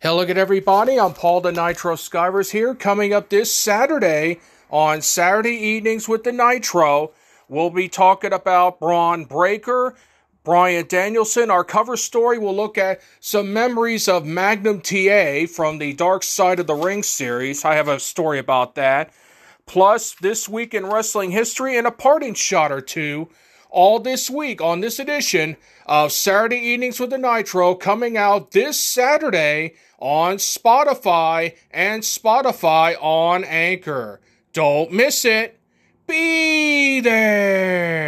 Hello again, everybody. I'm Paul the Nitro Skywers here. Coming up this Saturday on Saturday Evenings with the Nitro, we'll be talking about Bron Breakker, Bryan Danielson. Our cover story will look at some memories of Magnum TA from the Dark Side of the Ring series. I have a story about that plus this week in wrestling history and a parting shot or two all this week on this edition of Saturday Evenings with the Nitro coming out this Saturday on Spotify and Spotify on Anchor. Don't miss it. Be there.